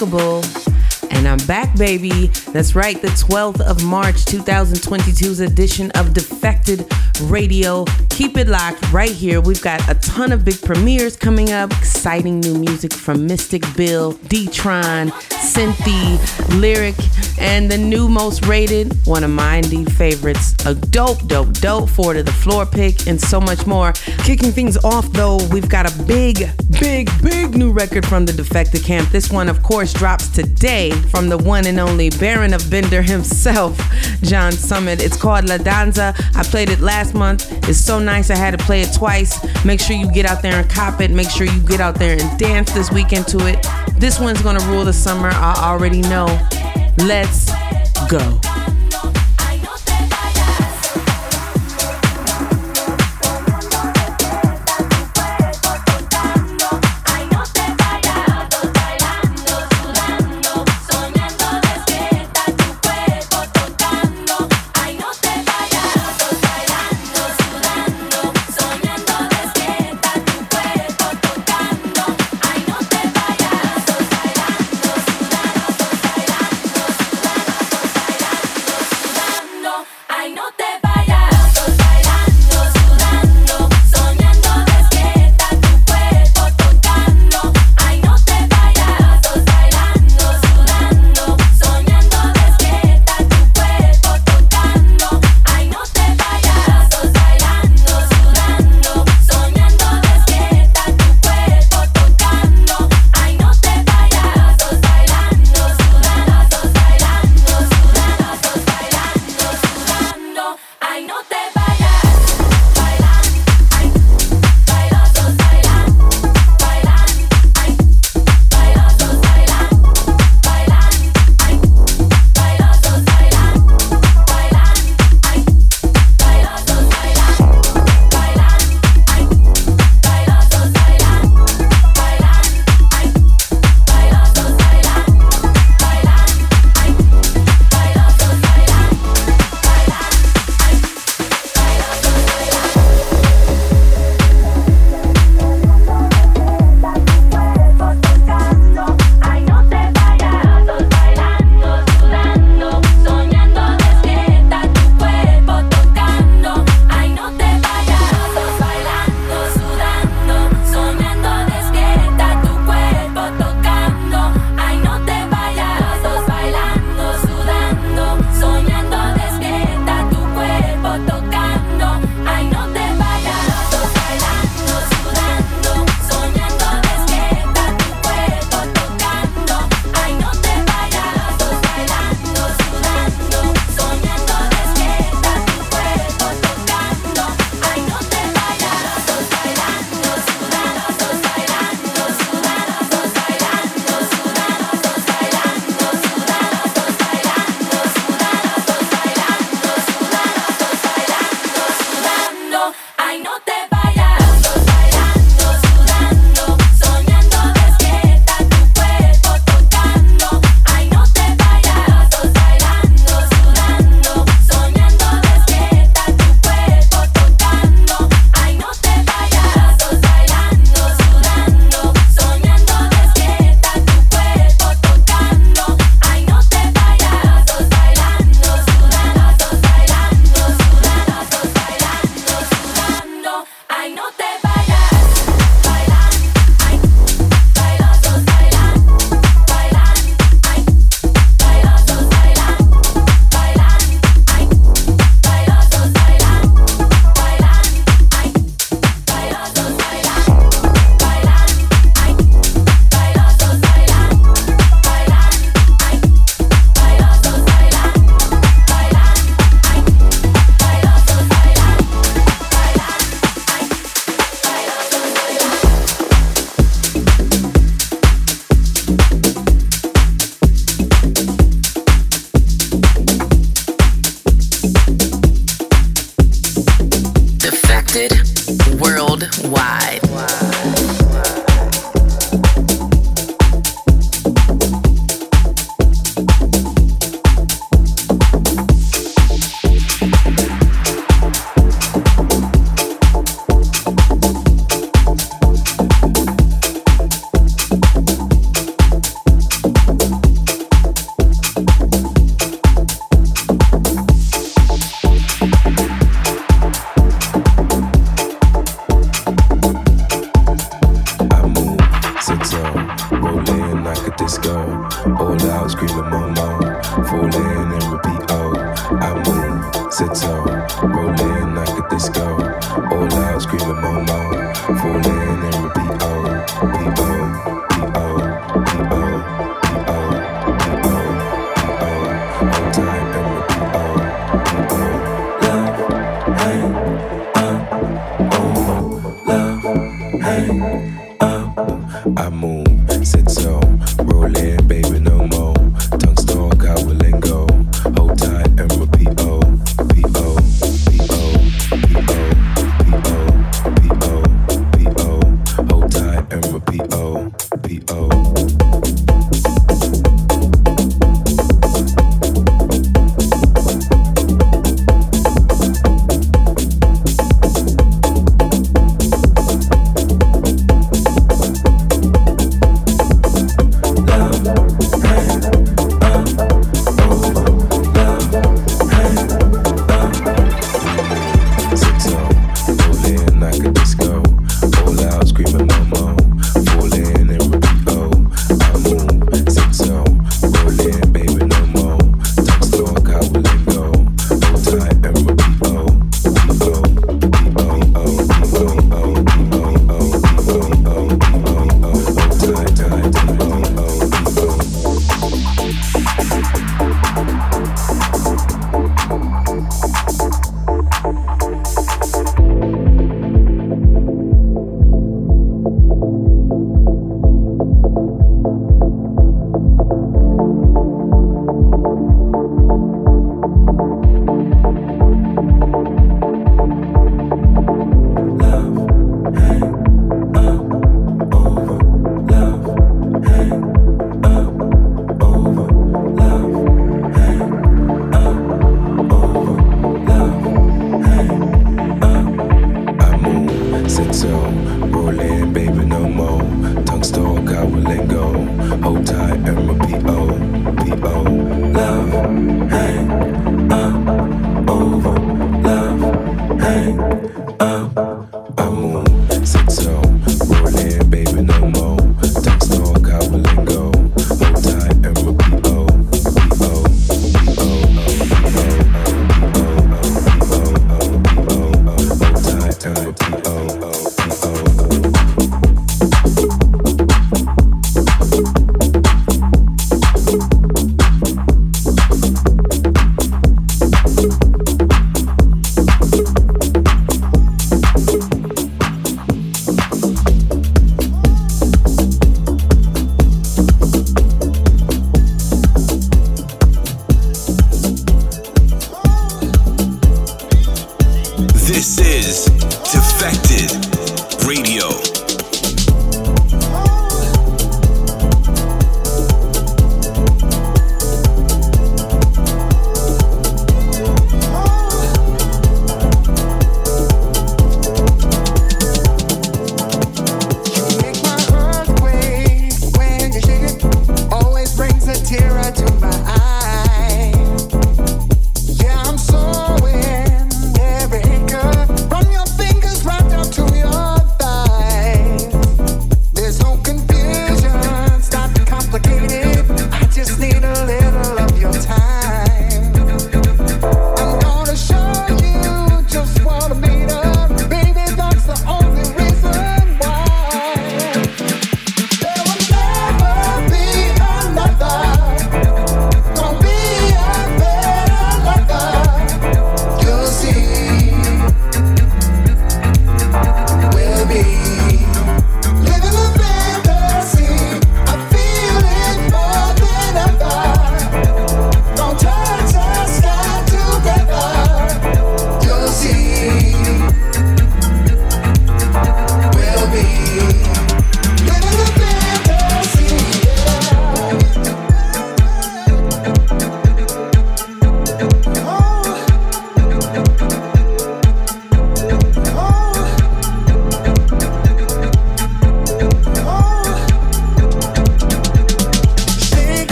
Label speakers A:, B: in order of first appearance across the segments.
A: Remarkable. And I'm back, baby. That's right, the 12th of March 2022's edition of Defected Radio. Keep it locked right here. We've got a ton of big premieres coming up, exciting new music from Mystic Bill, D-Tron, Cynthia, Lyric, and the new most rated, one of my indeed favorites, a dope, dope, dope four to the floor pick, and so much more. Kicking things off though, we've got a big, big, big new record from the Defected Camp. This one, of course, drops today from the one and only Baron of Bender himself, John Summit. It's called La Danza. I played it last month. It's so nice I had to play it twice. Make sure you get out there and cop it. Make sure you get out there and dance this weekend to it. This one's gonna rule the summer. I already know. Let's go.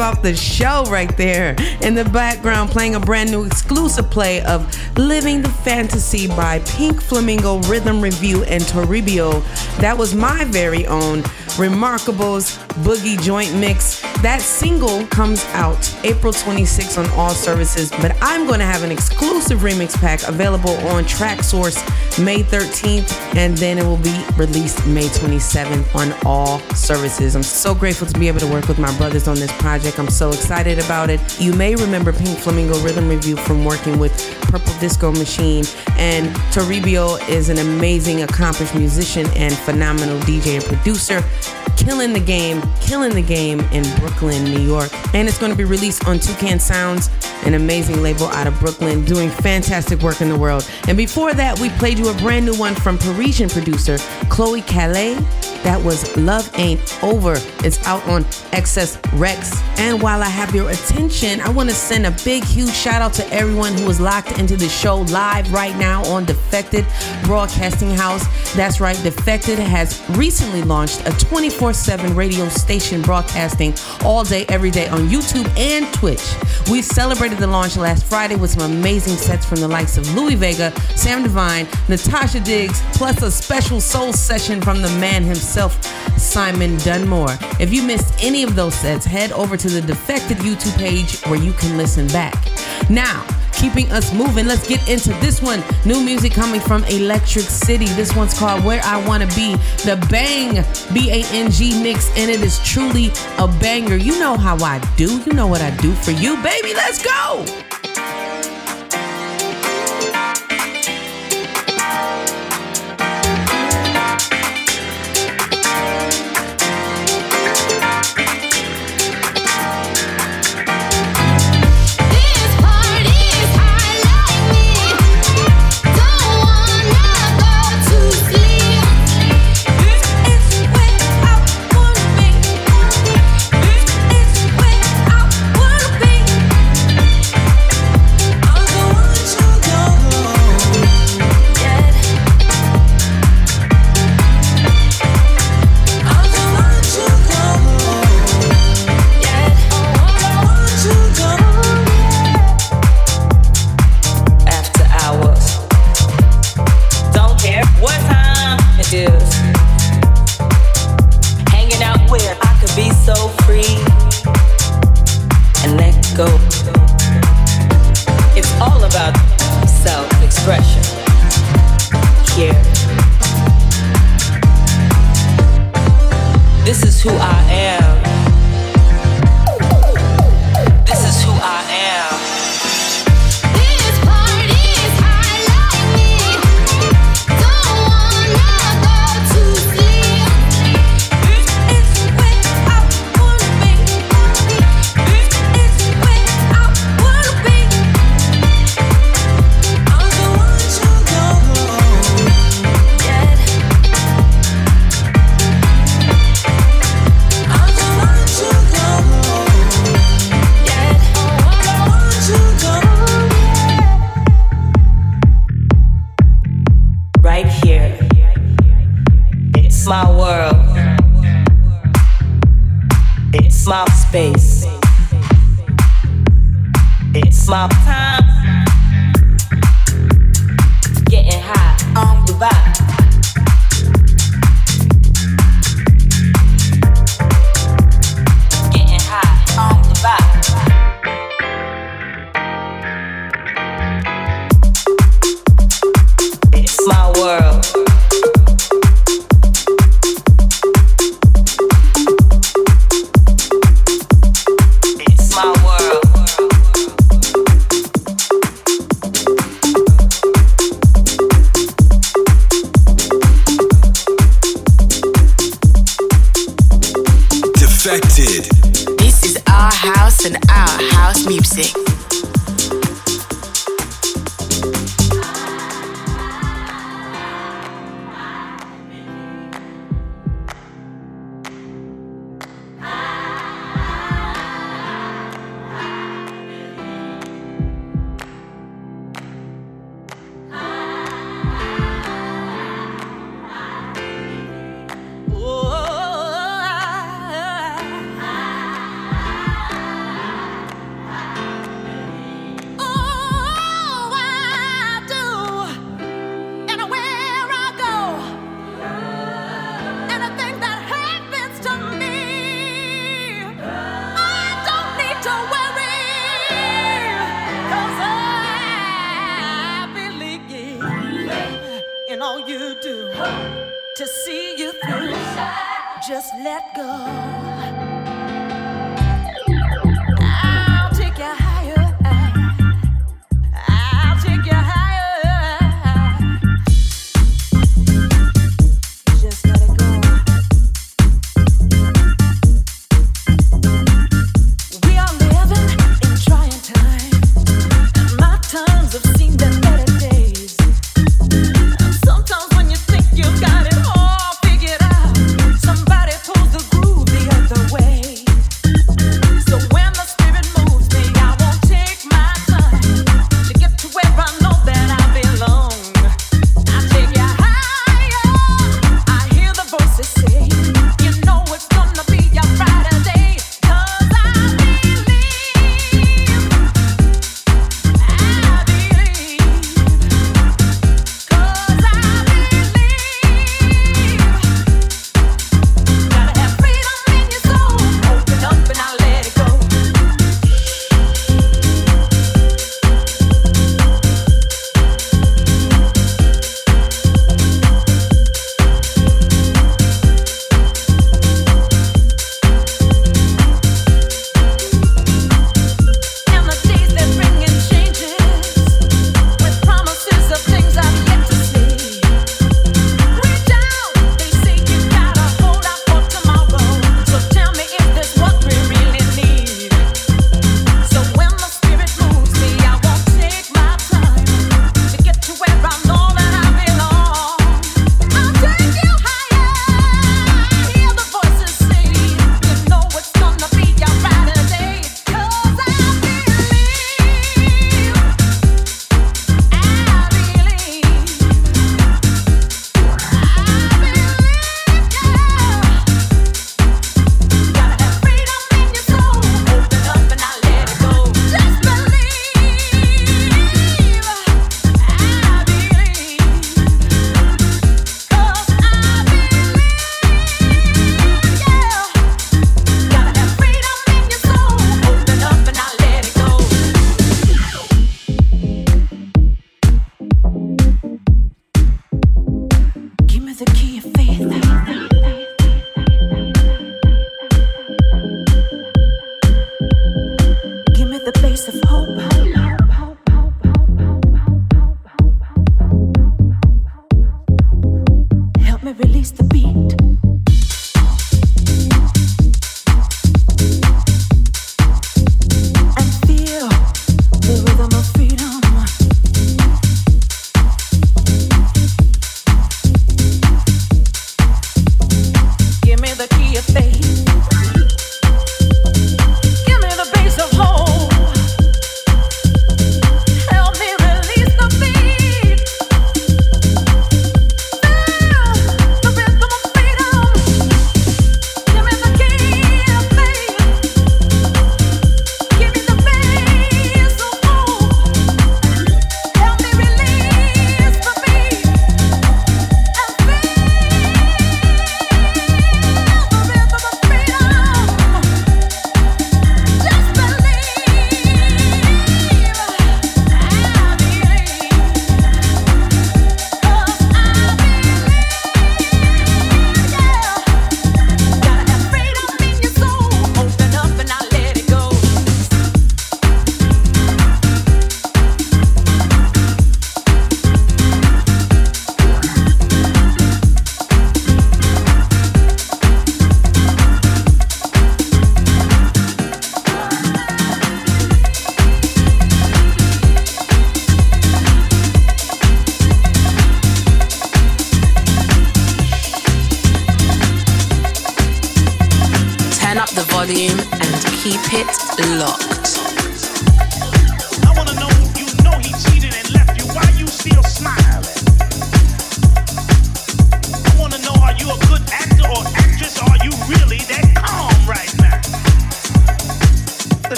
A: Off the show right there. In the background, playing a brand new exclusive play of Living the Fantasy by Pink Flamingo Rhythm Review and Toribio. That was my very own Remarkables Boogie Joint Mix. That single comes out April 26th on all services, but I'm going to have an exclusive remix pack available on Traxsource May 13th, and then it will be released May 27th on all services. I'm so grateful to be able to work with my brothers on this project. I'm so excited about it. You may remember Pink Flamingo Rhythm Review from working with Purple Disco Machine, and Toribio is an amazing, accomplished musician and phenomenal DJ and producer killing the game, killing the game in Brooklyn, New York. And it's going to be released on Toucan Sounds, an amazing label out of Brooklyn, doing fantastic work in the world. And before that, we played you a brand new one from Parisian producer Chloe Caillet that was Love Ain't Over. It's out on XS Rex. And while I have your attention, I want to send a big, huge shout out to everyone who is locked into the show live right now on Defected Broadcasting House. That's right, Defected has recently launched a 24 7 radio station broadcasting all day, every day on YouTube and Twitch. We celebrated the launch last Friday with some amazing sets from the likes of Louie Vega, Sam Divine, Natasha Diggs, plus a special soul session from the man himself, Simon Dunmore. If you missed any of those sets, head over to the Defected YouTube page where you can listen back. Now, keeping us moving, let's get into this one. New music coming from Electric City. This one's called Where I Wanna Be, the Bang B A N G mix, and it is truly a banger. You know how I do, you know what I do for you, baby. Let's go.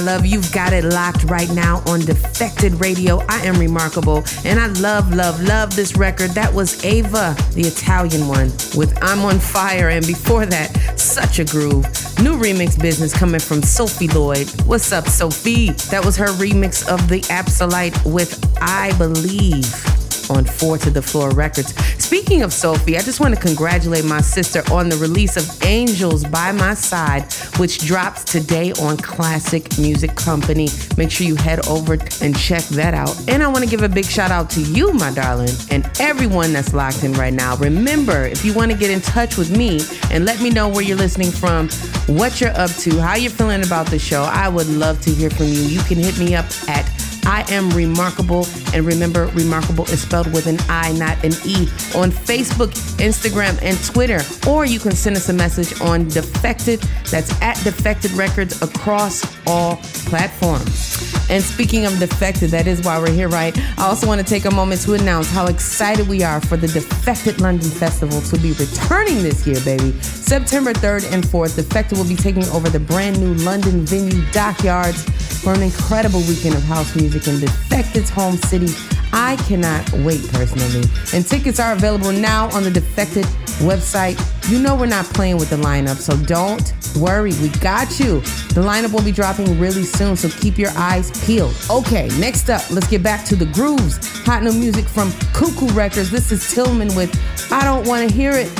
A: My love, you've got it locked right now on Defected Radio. I am remarkable, and I love, love, love this record. That was Ava, the Italian one, with I'm on Fire, and before that, such a groove. New remix business coming from Sophie Lloyd. What's up, Sophie? That was her remix of The Absolute with I Believe on Four to the Floor Records. Speaking of Sophie, I just want to congratulate my sister on the release of Angels by My Side, which drops today on Classic Music Company. Make sure you head over and check that out. And I want to give a big shout out to you, my darling, and everyone that's locked in right now. Remember, if you want to get in touch with me and let me know where you're listening from, what you're up to, how you're feeling about the show, I would love to hear from you. You can hit me up at I am remarkable. And remember, remarkable is spelled with an I, not an E, on Facebook, Instagram, and Twitter. Or you can send us a message on Defected, that's at Defected Records across all platforms. And speaking of Defected, that is why we're here, right? I also want to take a moment to announce how excited we are for the Defected London Festival to be returning this year, baby. September 3rd and 4th, Defected will be taking over the brand new London venue Dockyards for an incredible weekend of house music in Defected's home city. I cannot wait personally. And tickets are available now on the Defected website. You know we're not playing with the lineup, so don't worry. We got you. The lineup will be dropping really soon, so keep your eyes peeled. Okay, next up, let's get back to the grooves. Hot new music from Cuckoo Records. This is Tillman with I Don't Want to Hear It.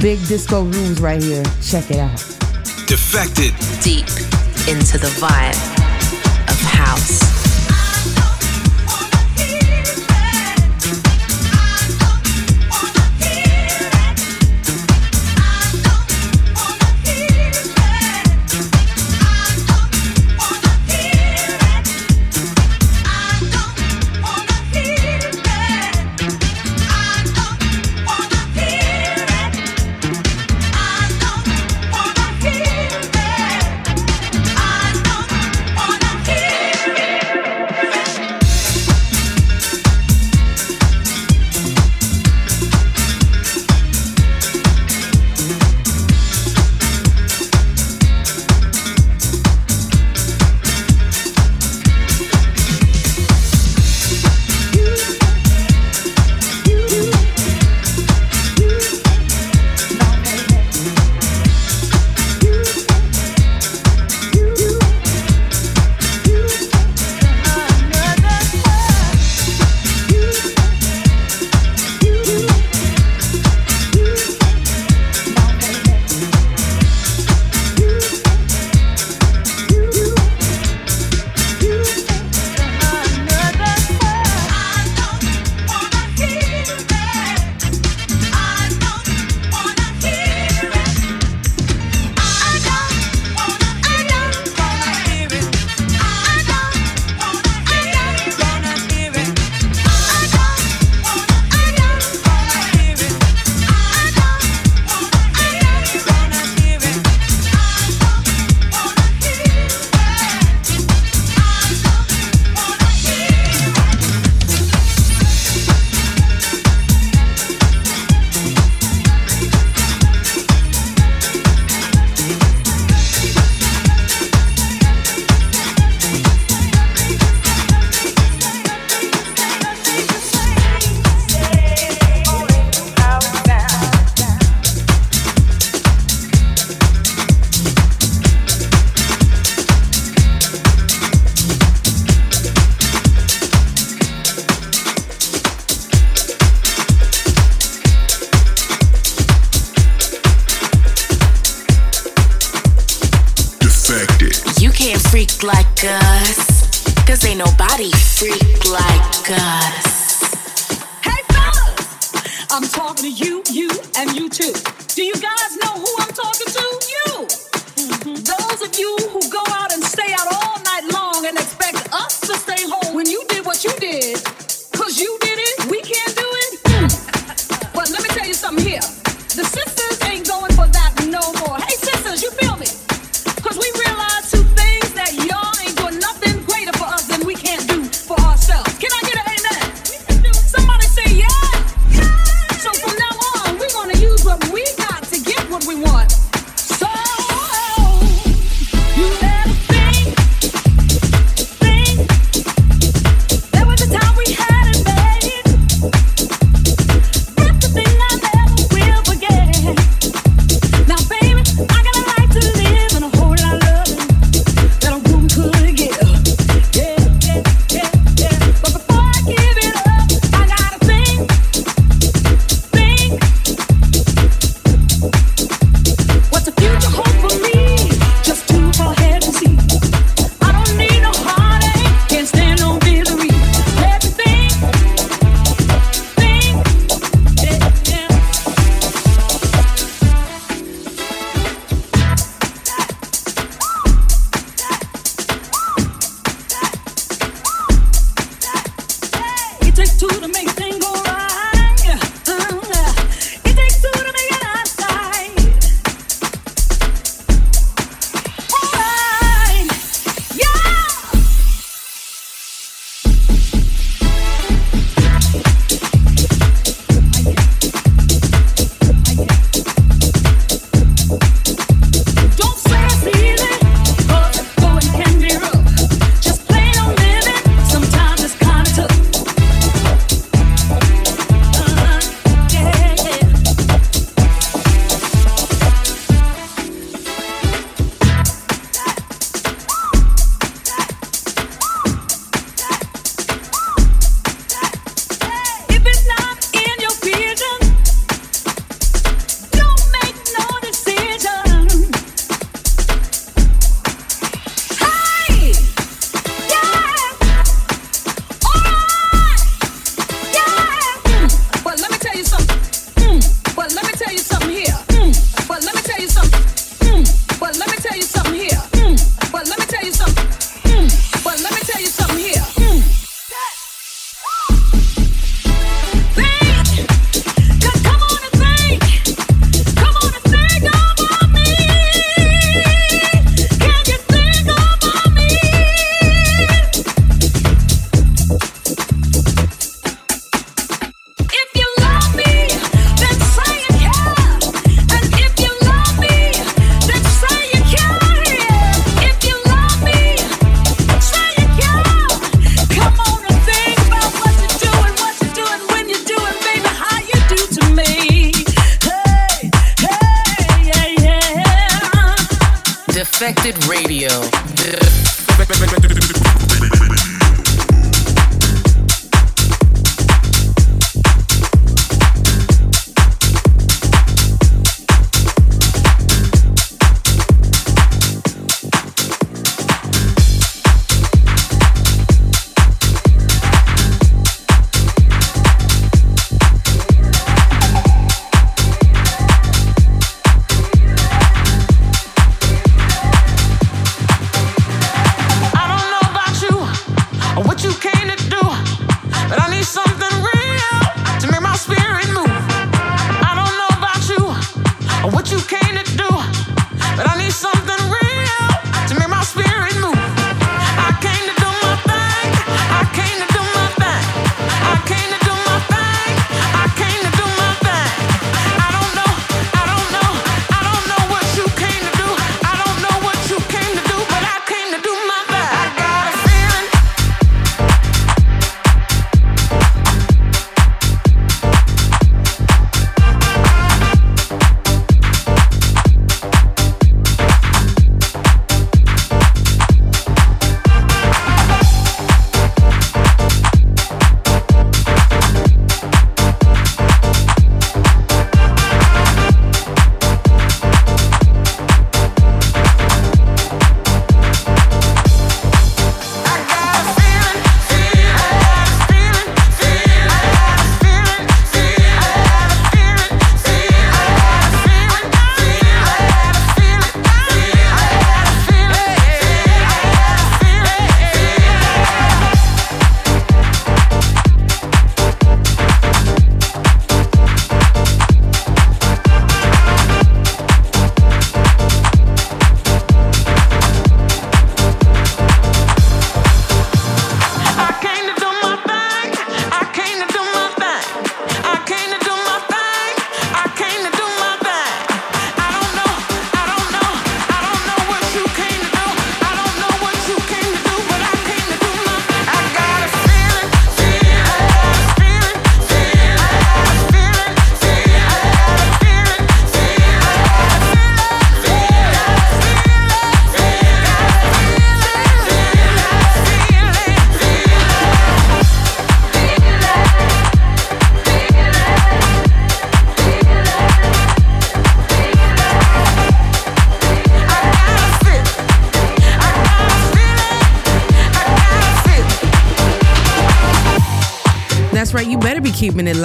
A: Big disco grooves right here. Check it out.
B: Defected.
C: deep into the vibe of house.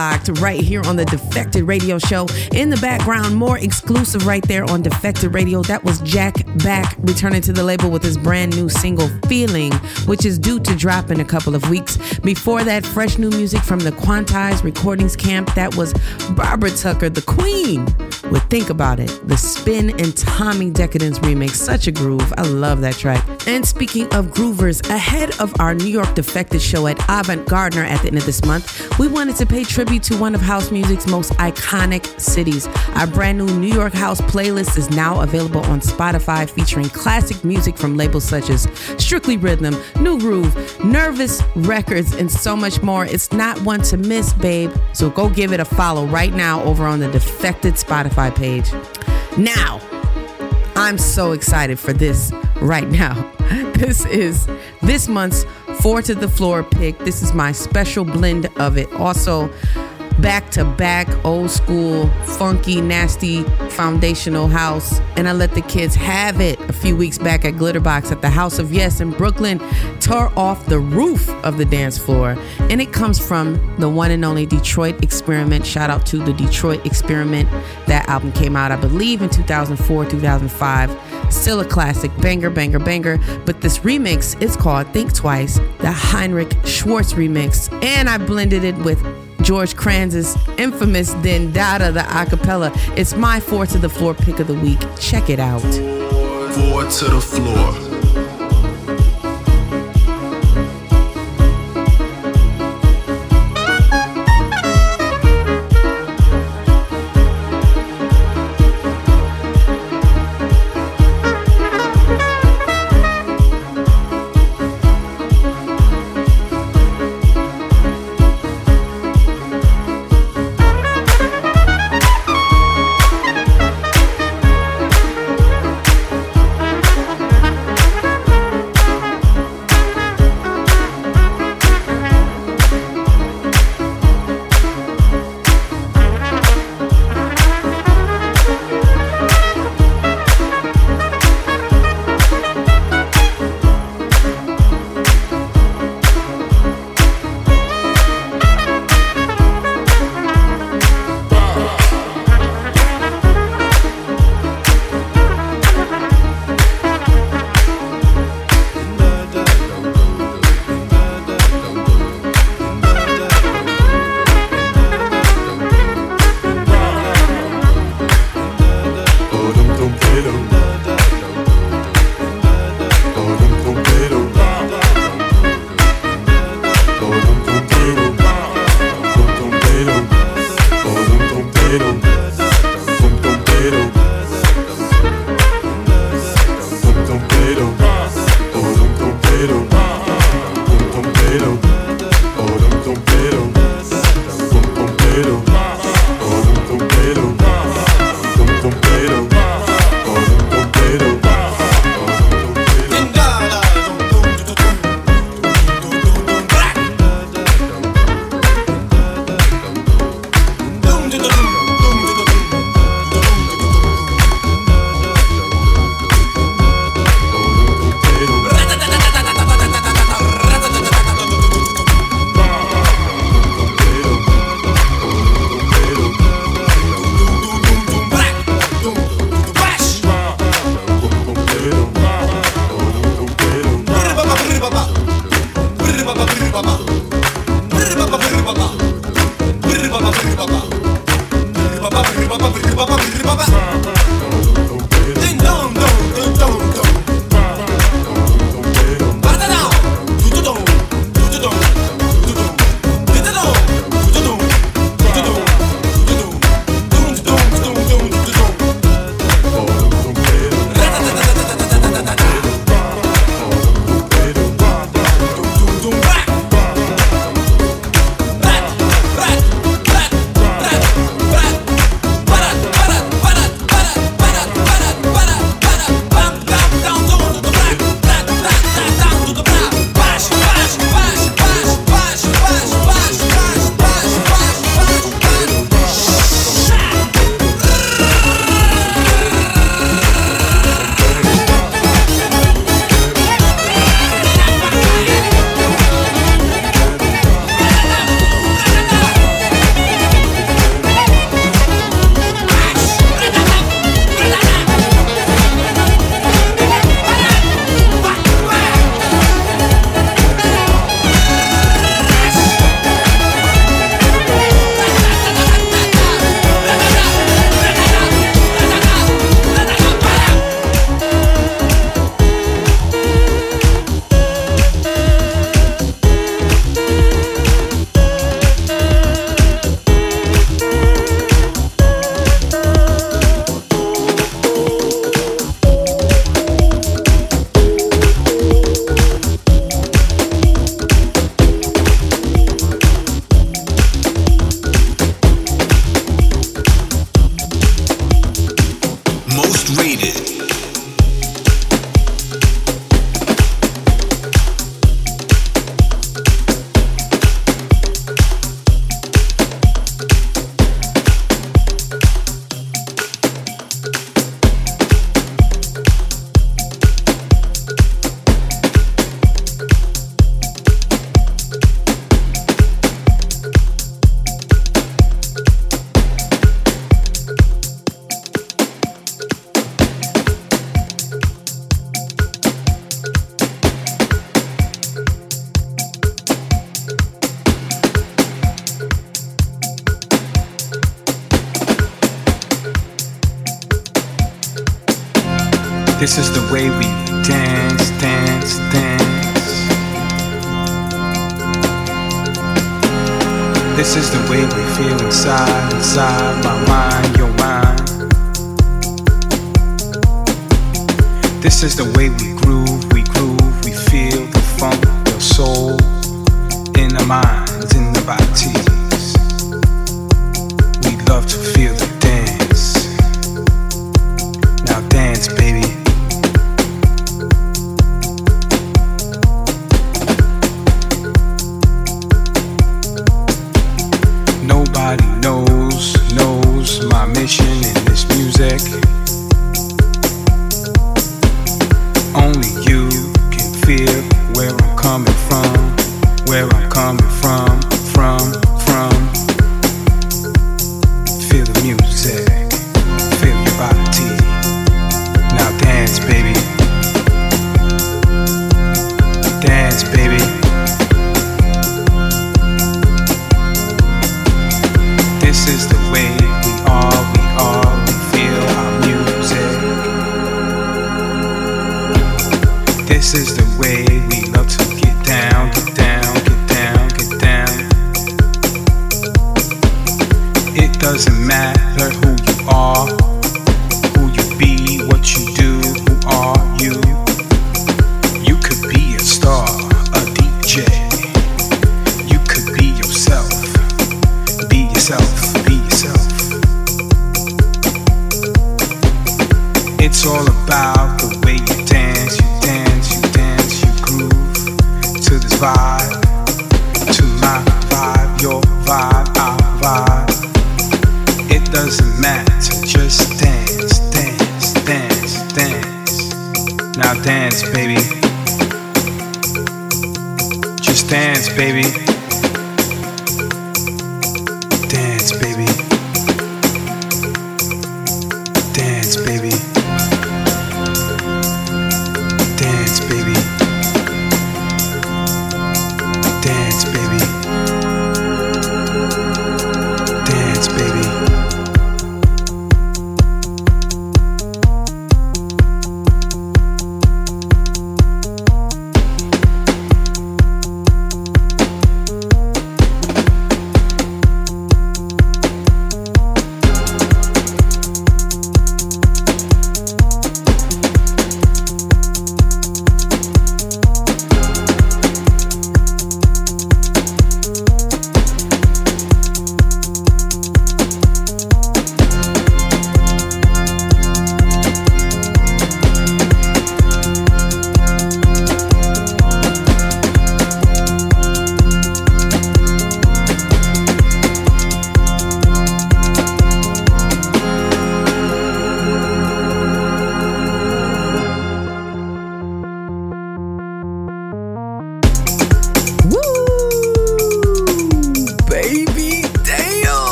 A: Locked right here on the Defected Radio Show. In the background, more exclusive right there on Defected Radio. That was Jack Back returning to the label with his brand new single, Feeling, which is due to drop in a couple of weeks. Before that, fresh new music from the Quantize Recordings Camp. That was Barbara Tucker, the Queen, with Think About It, the Spin and Tommy Decadence remix. Such a groove. I love that track. And speaking of groovers, ahead of our New York Defected show at Avant Gardner at the end of this month, we wanted to pay tribute to one of house music's most iconic cities. Our brand new New York House playlist is now available on Spotify, featuring classic music from labels such as Strictly Rhythm, Nu Groove, Nervous Records, and so much more. It's not one to miss, babe. So go give it a follow right now over on the Defected Spotify page. Now, I'm so excited for this right now. This is this month's Four to the Floor pick. This is my special blend of it. Also, back to back, old school, funky, nasty, foundational house. And I let the kids have it a few weeks back at Glitterbox at the House of Yes in Brooklyn, tore off the roof of the dance floor. And it comes from the one and only Detroit Experiment. Shout out to the Detroit Experiment. That album came out, I believe, in 2004, 2005. Still a classic, banger, banger, banger. But this remix is called Think Twice, the Henrik Schwarz remix. And I blended it with George Kranz's infamous Din Daa Daa, the acapella. It's my four to the floor pick of the week. Check it out.
D: Four to the floor.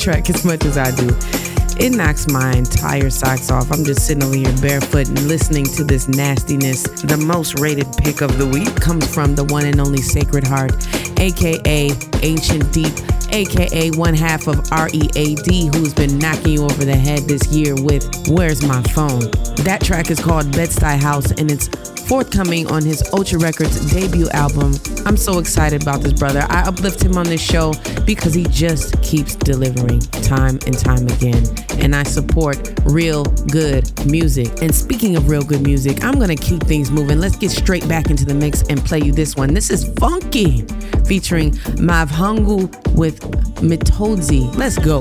A: Track as much as I do. It knocks my entire socks off. I'm just sitting over here barefoot and listening to this nastiness. The most rated pick of the week comes from the one and only Sacred Heart, aka Ancient Deep, aka one half of READ, who's been knocking you over the head this year with Where's My Phone? That track is called Bed-Stuy House and it's forthcoming on his Ultra Records debut album. I'm so excited about this brother. I uplift him on this show because he just keeps delivering time and time again. And I support real good music. And speaking of real good music, I'm going to keep things moving. Let's get straight back into the mix and play you this one. This is Funky featuring Mavhangu with Mitodzi. Let's go.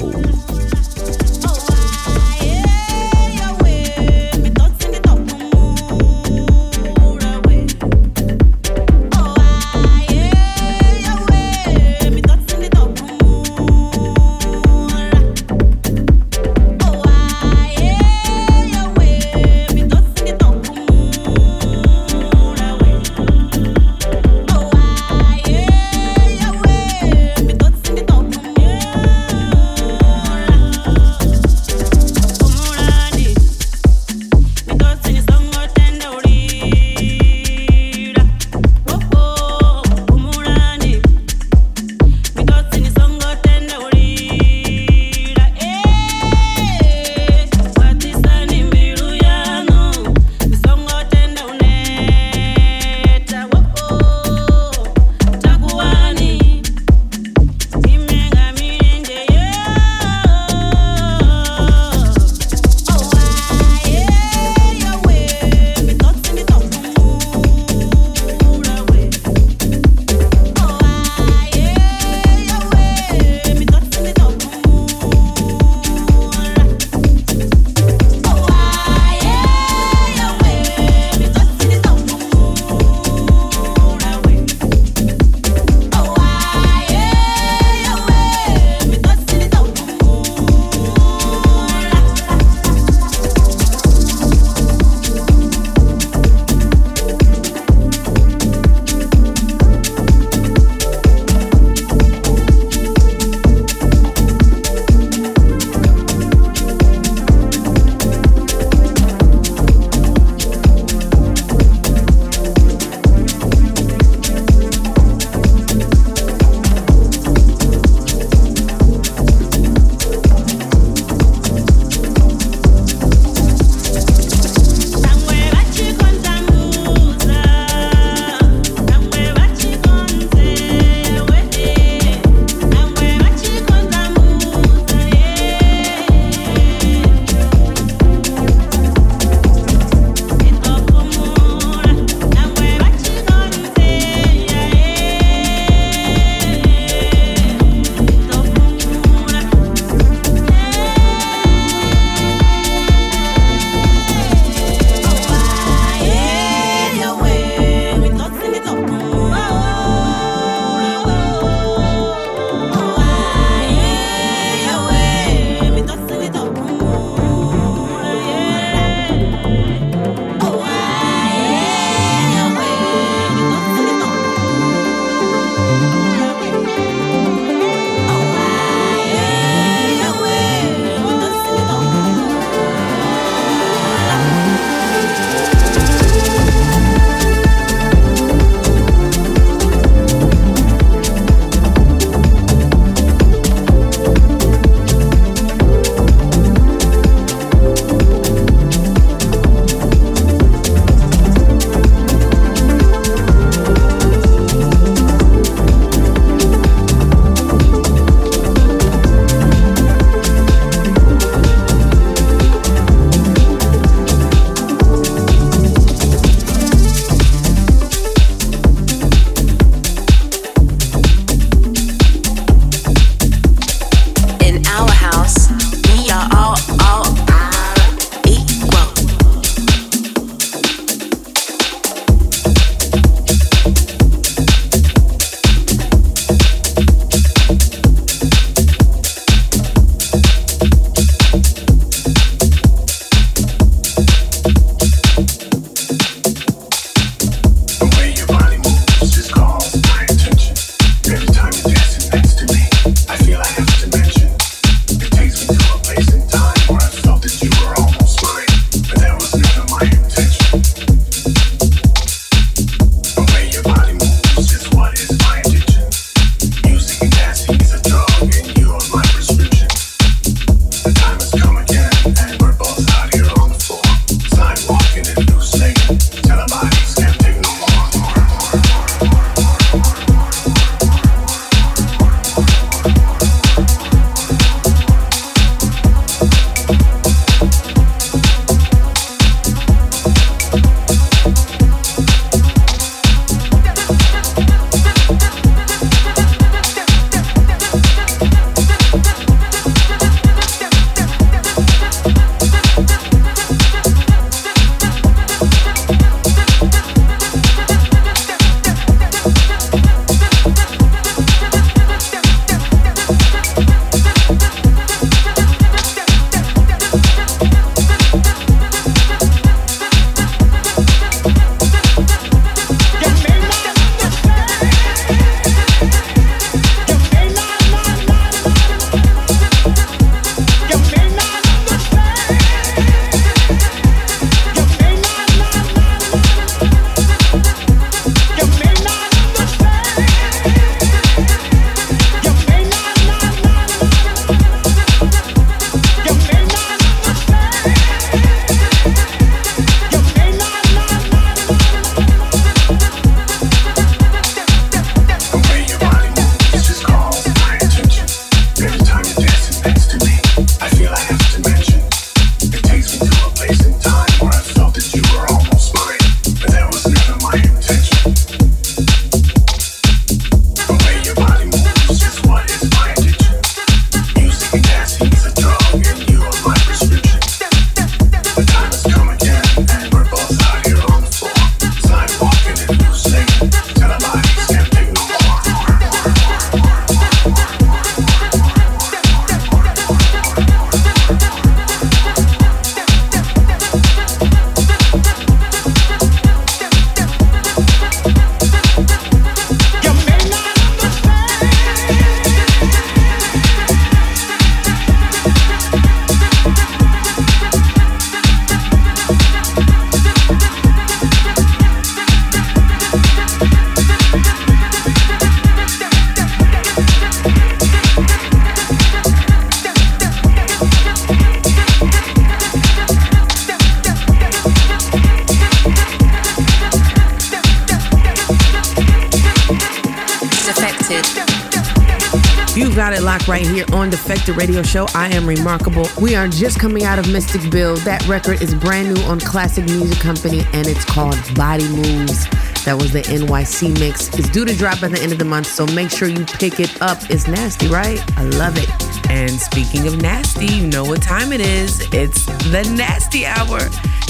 A: Defected Radio Show. I am remarkable. We are just coming out of Mystic Bill. That record is brand new on Classic Music Company and it's called Body Moves. That was the NYC mix. It's due to drop at the end of the month, so make sure you pick it up. It's nasty, right? I love it. And speaking of nasty, you know what time it is. It's the Nasty Hour,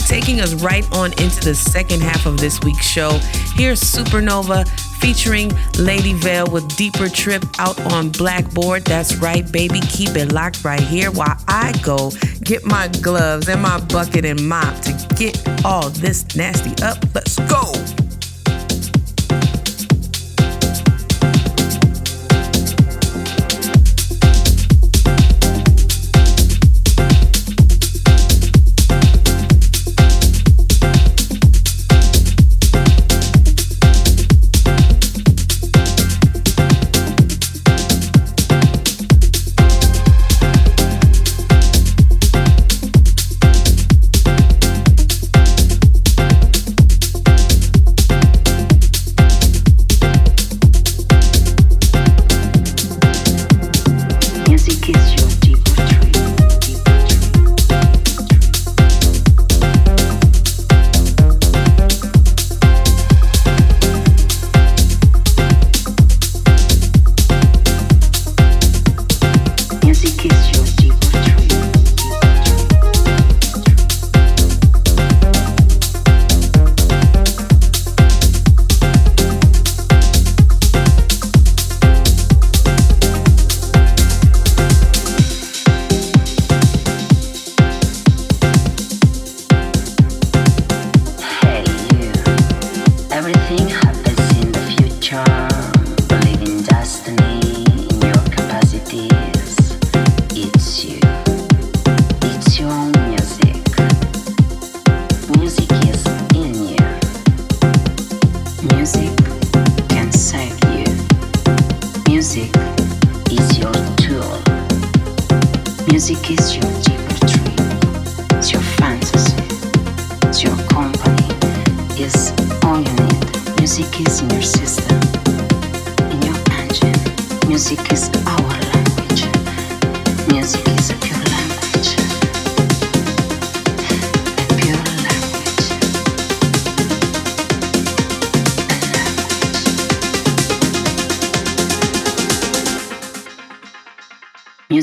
A: taking us right on into the second half of this week's show. Here's Supernova featuring Lady Veil with Deeper Trip out on Blackboard. That's right, baby. Keep it locked right here while I go get my gloves and my bucket and mop to get all this nasty up.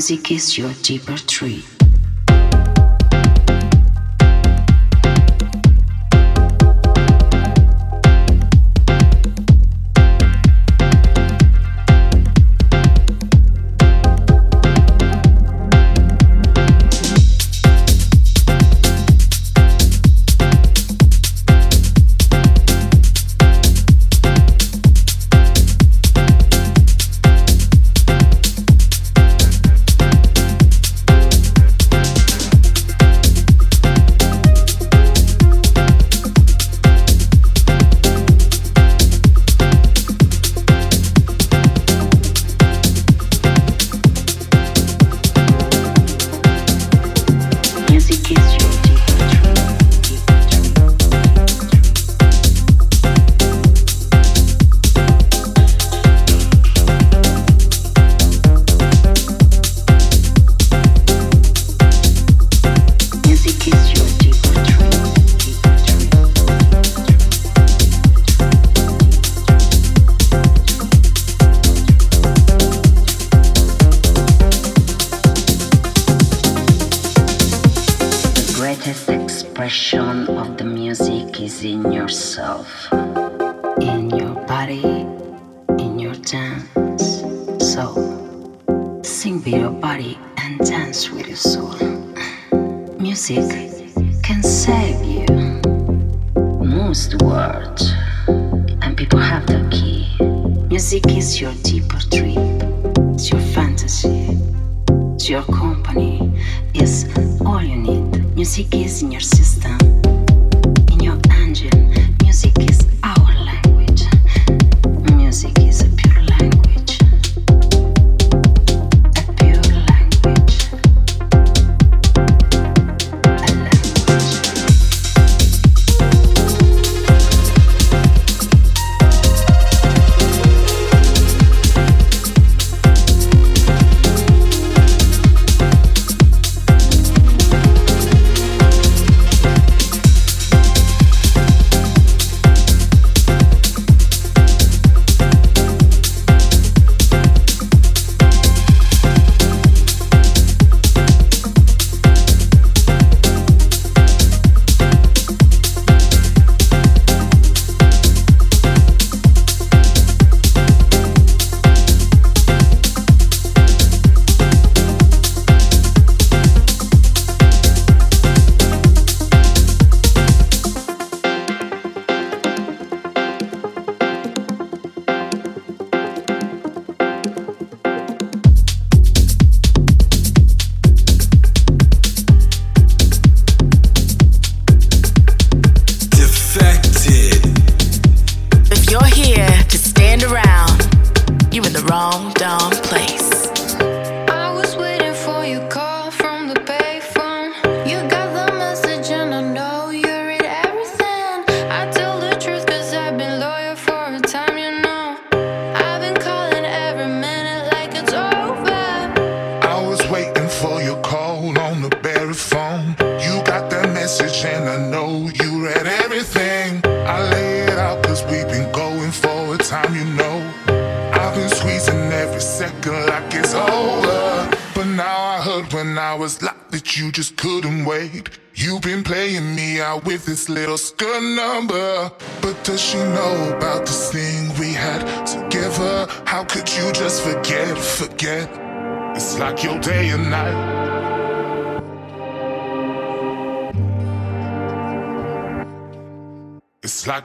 E: Music is your deeper tree.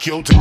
F: It's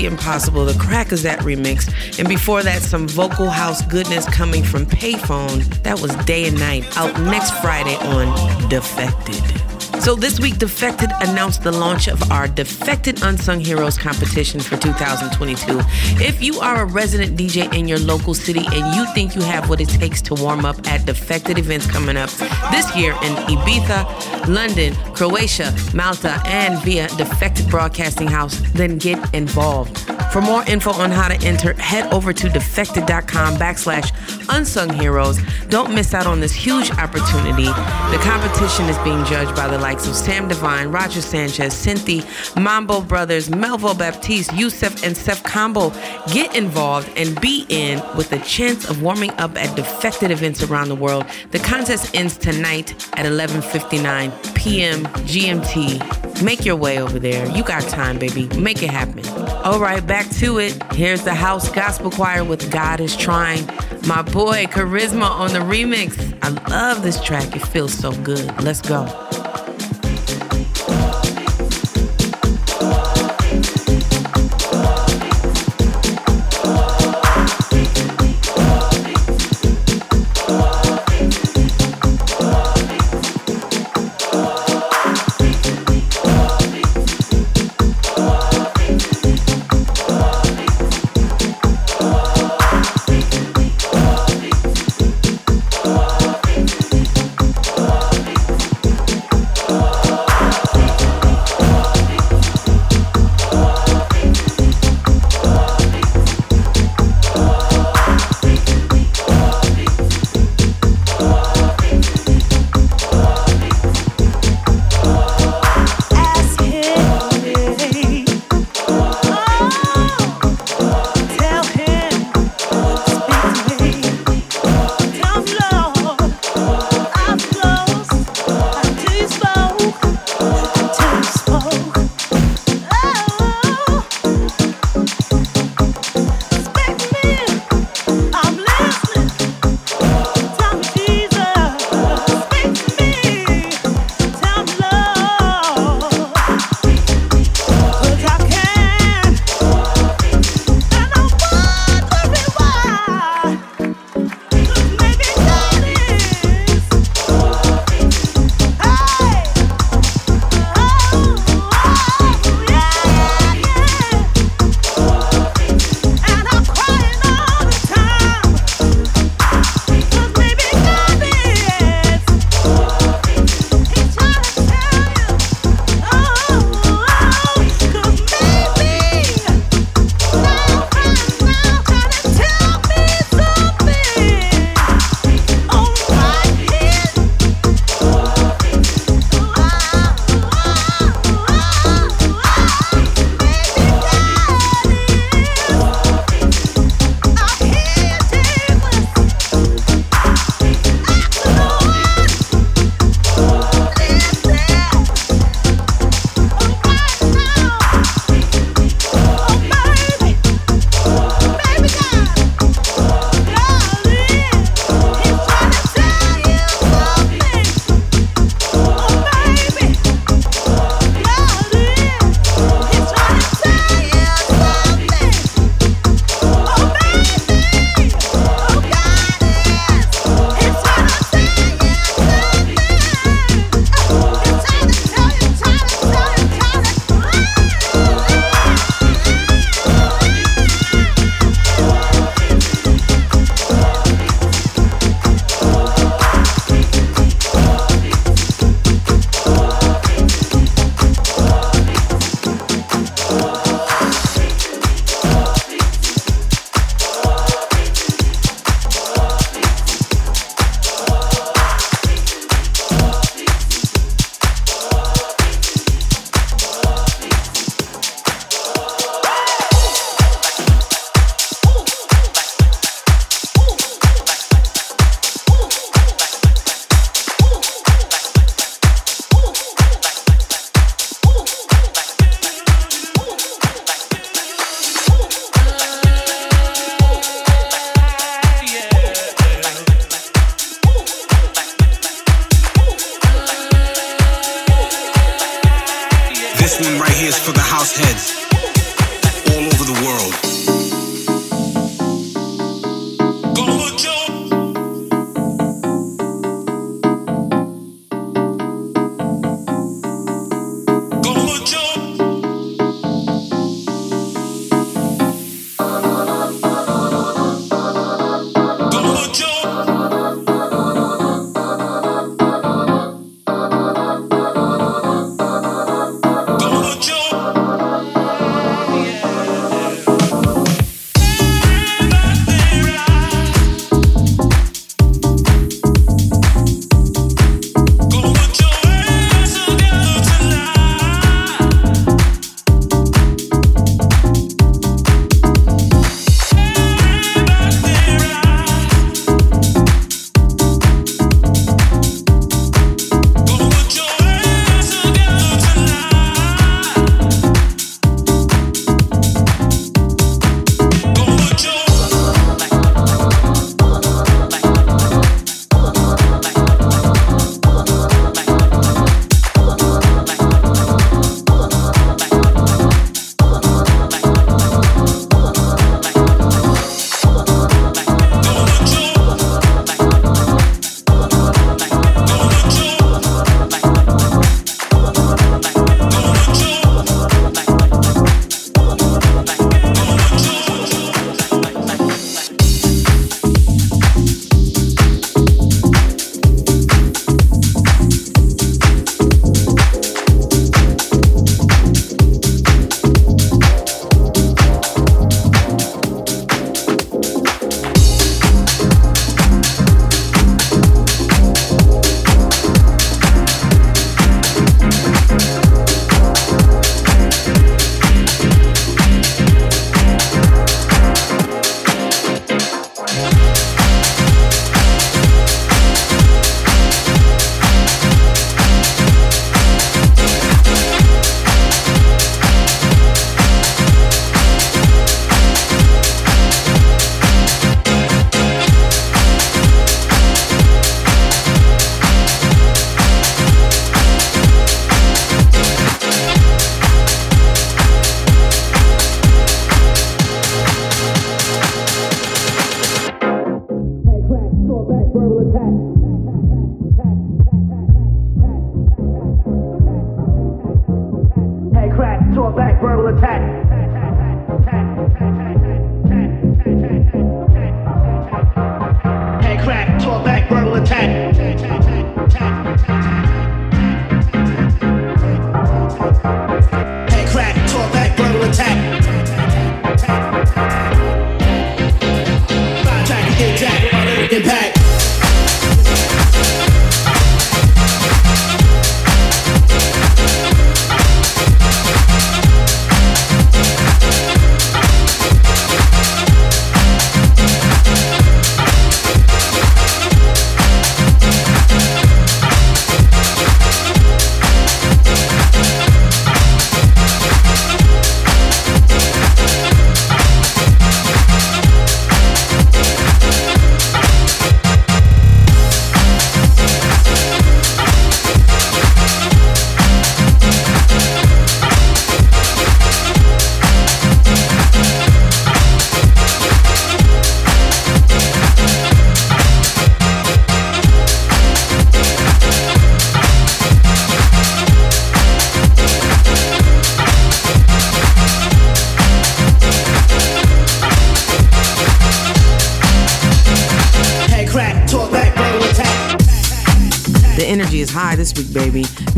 G: Impossible,
A: the Crackers that remix. And before that, some vocal house goodness coming from Payphone. That was Day and Night, out next Friday on Defected. So this week, Defected announced the launch of our Defected Unsung Heroes competition for 2022. If you are a resident DJ in your local city and you think you have what it takes to warm up at Defected events coming up this year in Ibiza, London, Croatia, Malta, and via Defected Broadcasting House, then get involved. For more info on how to enter, head over to defected.com backslash unsung heroes. Don't miss out on this huge opportunity. The competition is being judged by the likes of Sam Divine, Roger Sanchez, Cynthia, Mambo Brothers, Melvo Baptiste, Yousef, and Sef Kombo. Get involved and be in with a chance of warming up at defected events around the world. The contest ends tonight at 11:59 p.m. GMT. Make your way over there. You got time, baby. Make it happen. All right, back to it. Here's the House Gospel Choir with God is Trying. My boy Charisma on the remix. I love this track. It feels so good. Let's go.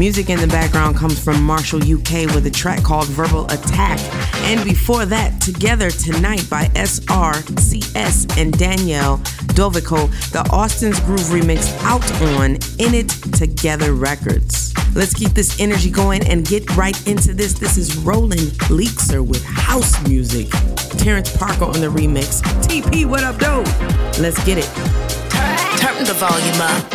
A: Music in the background comes from Marshall UK with a track called Verbal Attack. And before that, Together Tonight by SRCS and Danielle Dovico, the Austin's Groove remix out on In It Together Records. Let's keep this energy going and get right into this. This is Roland Leesker with house music. Terrence Parker on the remix. TP, what up, though? Let's get it.
C: Turn the volume up.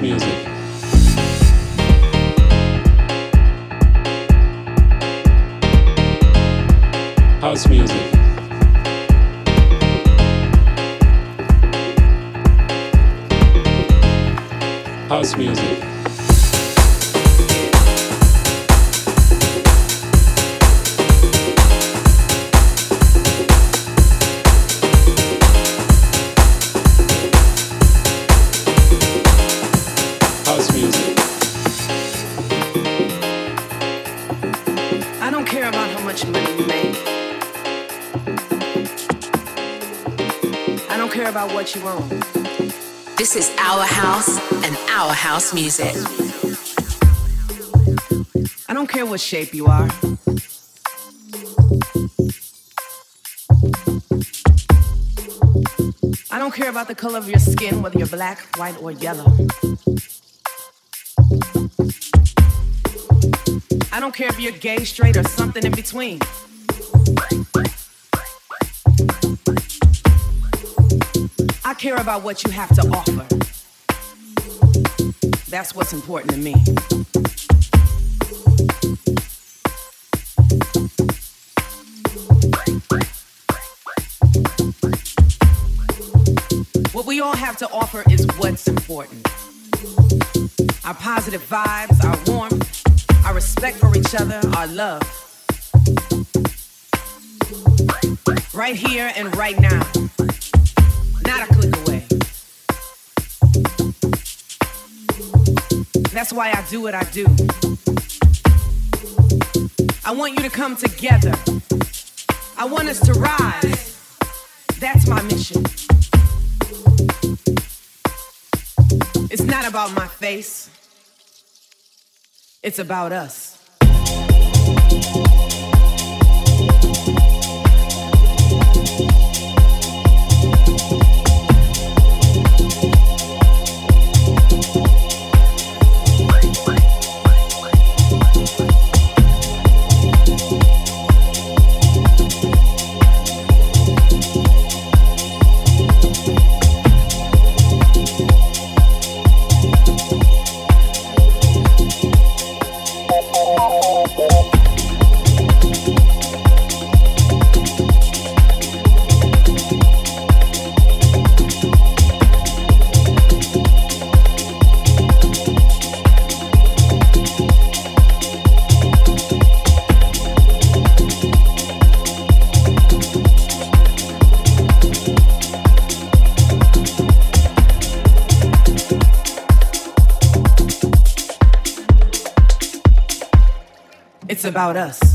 H: Music. House music.
A: I don't care what shape you are. I don't care about the color of your skin, whether you're black, white, or yellow. I don't care if you're gay, straight, or something in between. I care about what you have to offer. That's what's important to me. What we all have to offer is what's important. Our positive vibes, our warmth, our respect for each other, our love. Right here and right now. Not a click away. That's why I do what I do. I want you to come together. I want us to rise. That's my mission. It's not about my face. It's about us.
I: About us.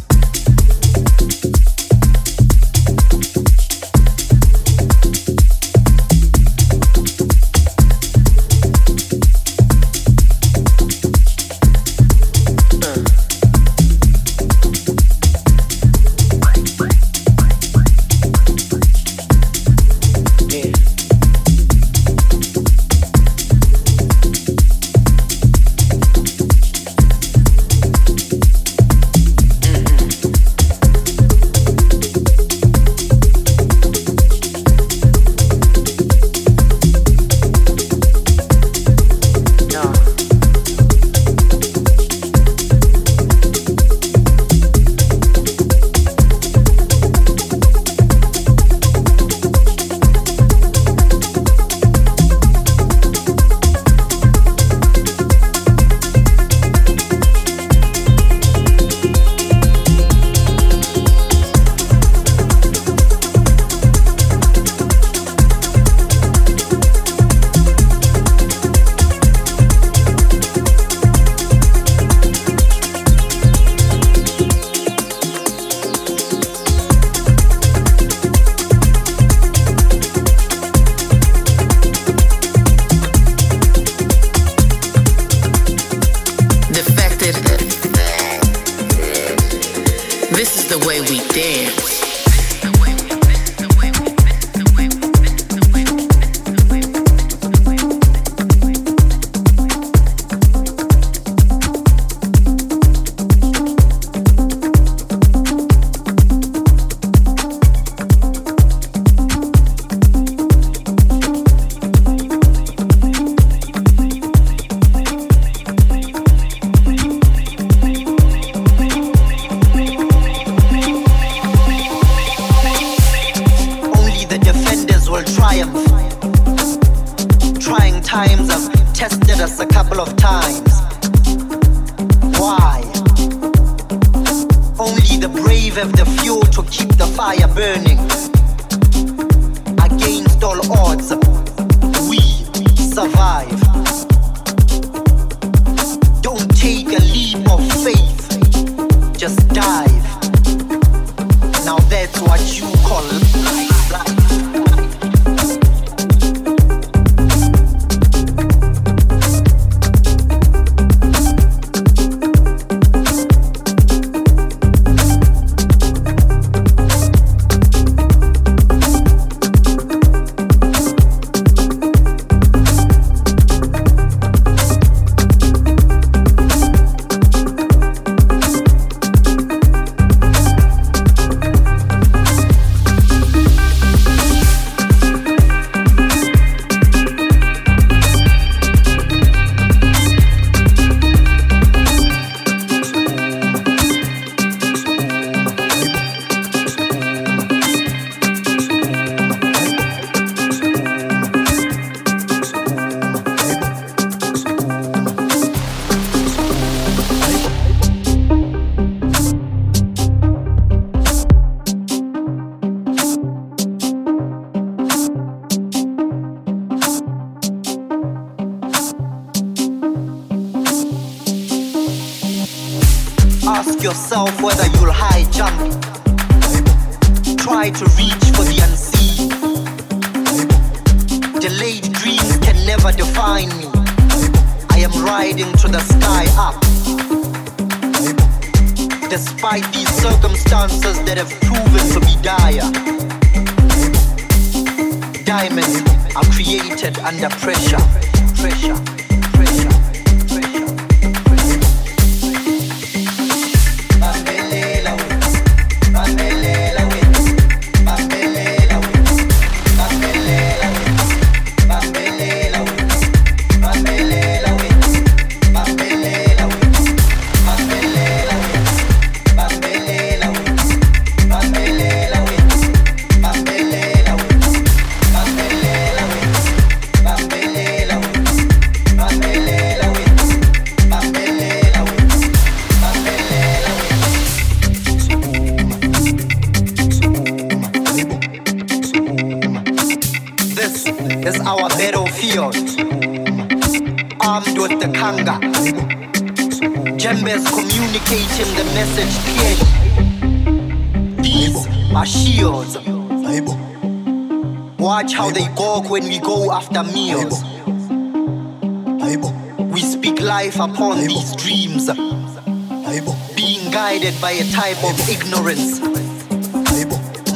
I: Type of ignorance.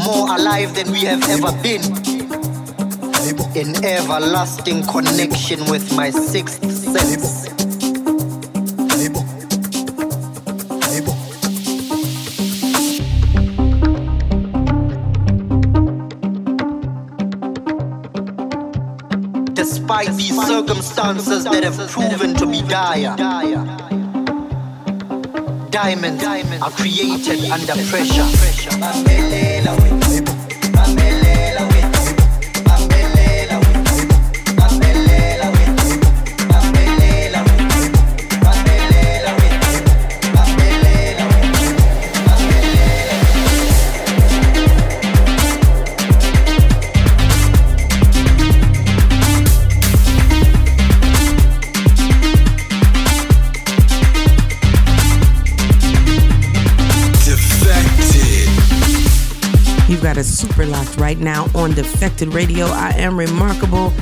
I: More alive than we have ever been. In everlasting connection with my sixth sense. Despite these circumstances that have proven to be dire, diamonds are created under pressure.
J: Defected.
A: Got super locked right now on Defected Radio. I am remarkable.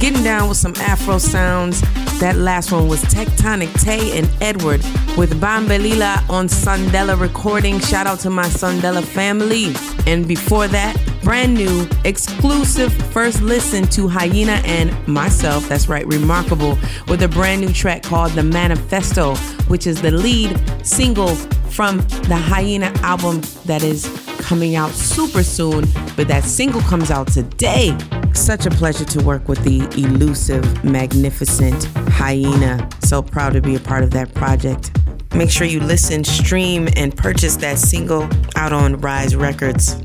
A: Getting down with some Afro sounds. That last one was Tectonic Tay and Edward with Bambelila on Sundella recording. Shout out to my Sundella family. And before that, brand new exclusive first listen to Hyena and myself. That's right, Remarkable, with a brand new track called The Manifesto, which is the lead single from the Hyena album that is coming out super soon, but that single comes out today. Such a pleasure to work with the elusive, magnificent Hyena. So proud to be a part of that project. Make sure you listen, stream, and purchase that single out on Rise Records.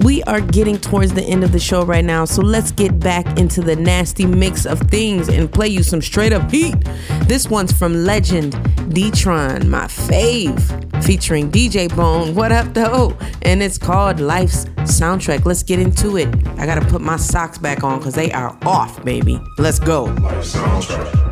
A: We are getting towards the end of the show right now, so let's get back into the nasty mix of things and play you some straight up heat. This one's from Legend D-Tron, my fave, featuring DJ Bone. What up, though? And it's called Life's Soundtrack. Let's get into it. I gotta put my socks back on because they are off, baby. Let's go.
K: soundtrack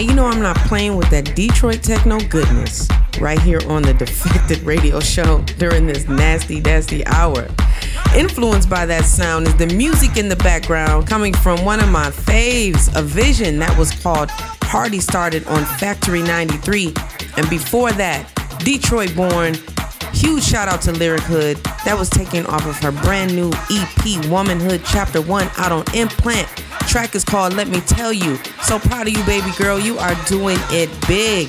K: you
A: know I'm not playing with that Detroit techno goodness right here on the Defected Radio Show during this nasty, nasty hour. Influenced by that sound is the music in the background coming from one of my faves, a vision that was called Party Started on Factory 93. And before that, Detroit born. Huge shout out to Lyric Hood. That was taken off of her brand new EP, Womanhood Chapter 1, out on Implant. Track is called Let Me Tell You. So proud of you, baby girl. You are doing it big.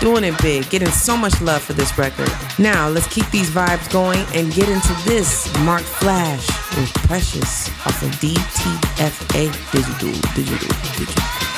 A: Doing it big. Getting so much love for this record. Now, let's keep these vibes going and get into this Mark Flash with Precious off of DTFA Digital. Digital. Digital.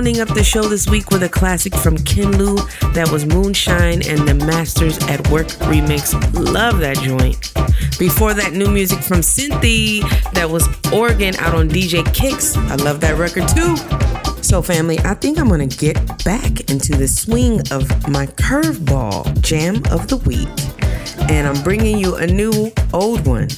A: Rounding up the show this week with a classic from KenLou that was Moonshine and the Masters at Work remix. Love that joint. Before that, new music from Cynthia that was Oregon out on DJ Kicks. I love that record too. So, family, I think I'm gonna get back into the swing of my curveball jam of the week. And I'm bringing you a new old one.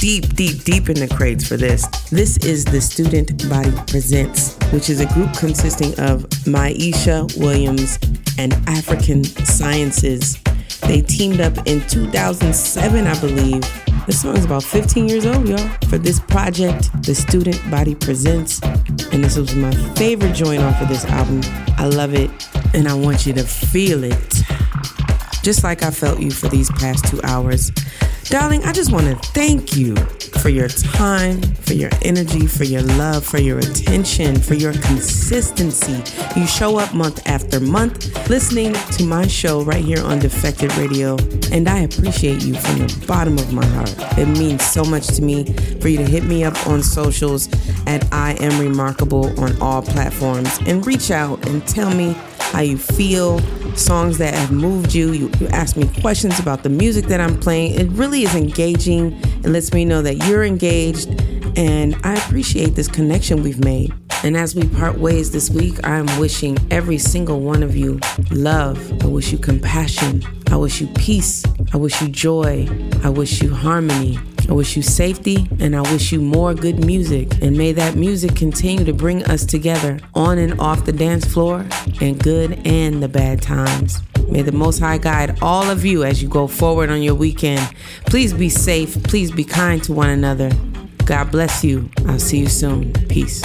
A: Deep, deep, deep in the crates for this. This is the Student Body Presents, which is a group consisting of Maisha Williams and African Sciences. They teamed up in 2007, I believe. This song is about 15 years old, y'all. For this project, the Student Body Presents. And this was my favorite joint off of this album. I love it, and I want you to feel it. Just like I felt you for these past two hours. Darling, I just want to thank you for your time, for your energy, for your love, for your attention, for your consistency. You show up month after month listening to my show right here on Defected Radio, and I appreciate you from the bottom of my heart. It means so much to me for you to hit me up on socials at I Am Remarkable on all platforms and reach out and tell me how you feel, songs that have moved you. You, you ask me questions about the music that I'm playing. It really is engaging and lets me know that you're engaged, and I appreciate this connection we've made. And as we part ways this week, I'm wishing every single one of you love. I wish you compassion. I wish you peace. I wish you joy. I wish you harmony. I wish you safety and I wish you more good music. And may that music continue to bring us together on and off the dance floor in good and the bad times. May the Most High guide all of you as you go forward on your weekend. Please be safe. Please be kind to one another. God bless you. I'll see you soon. Peace.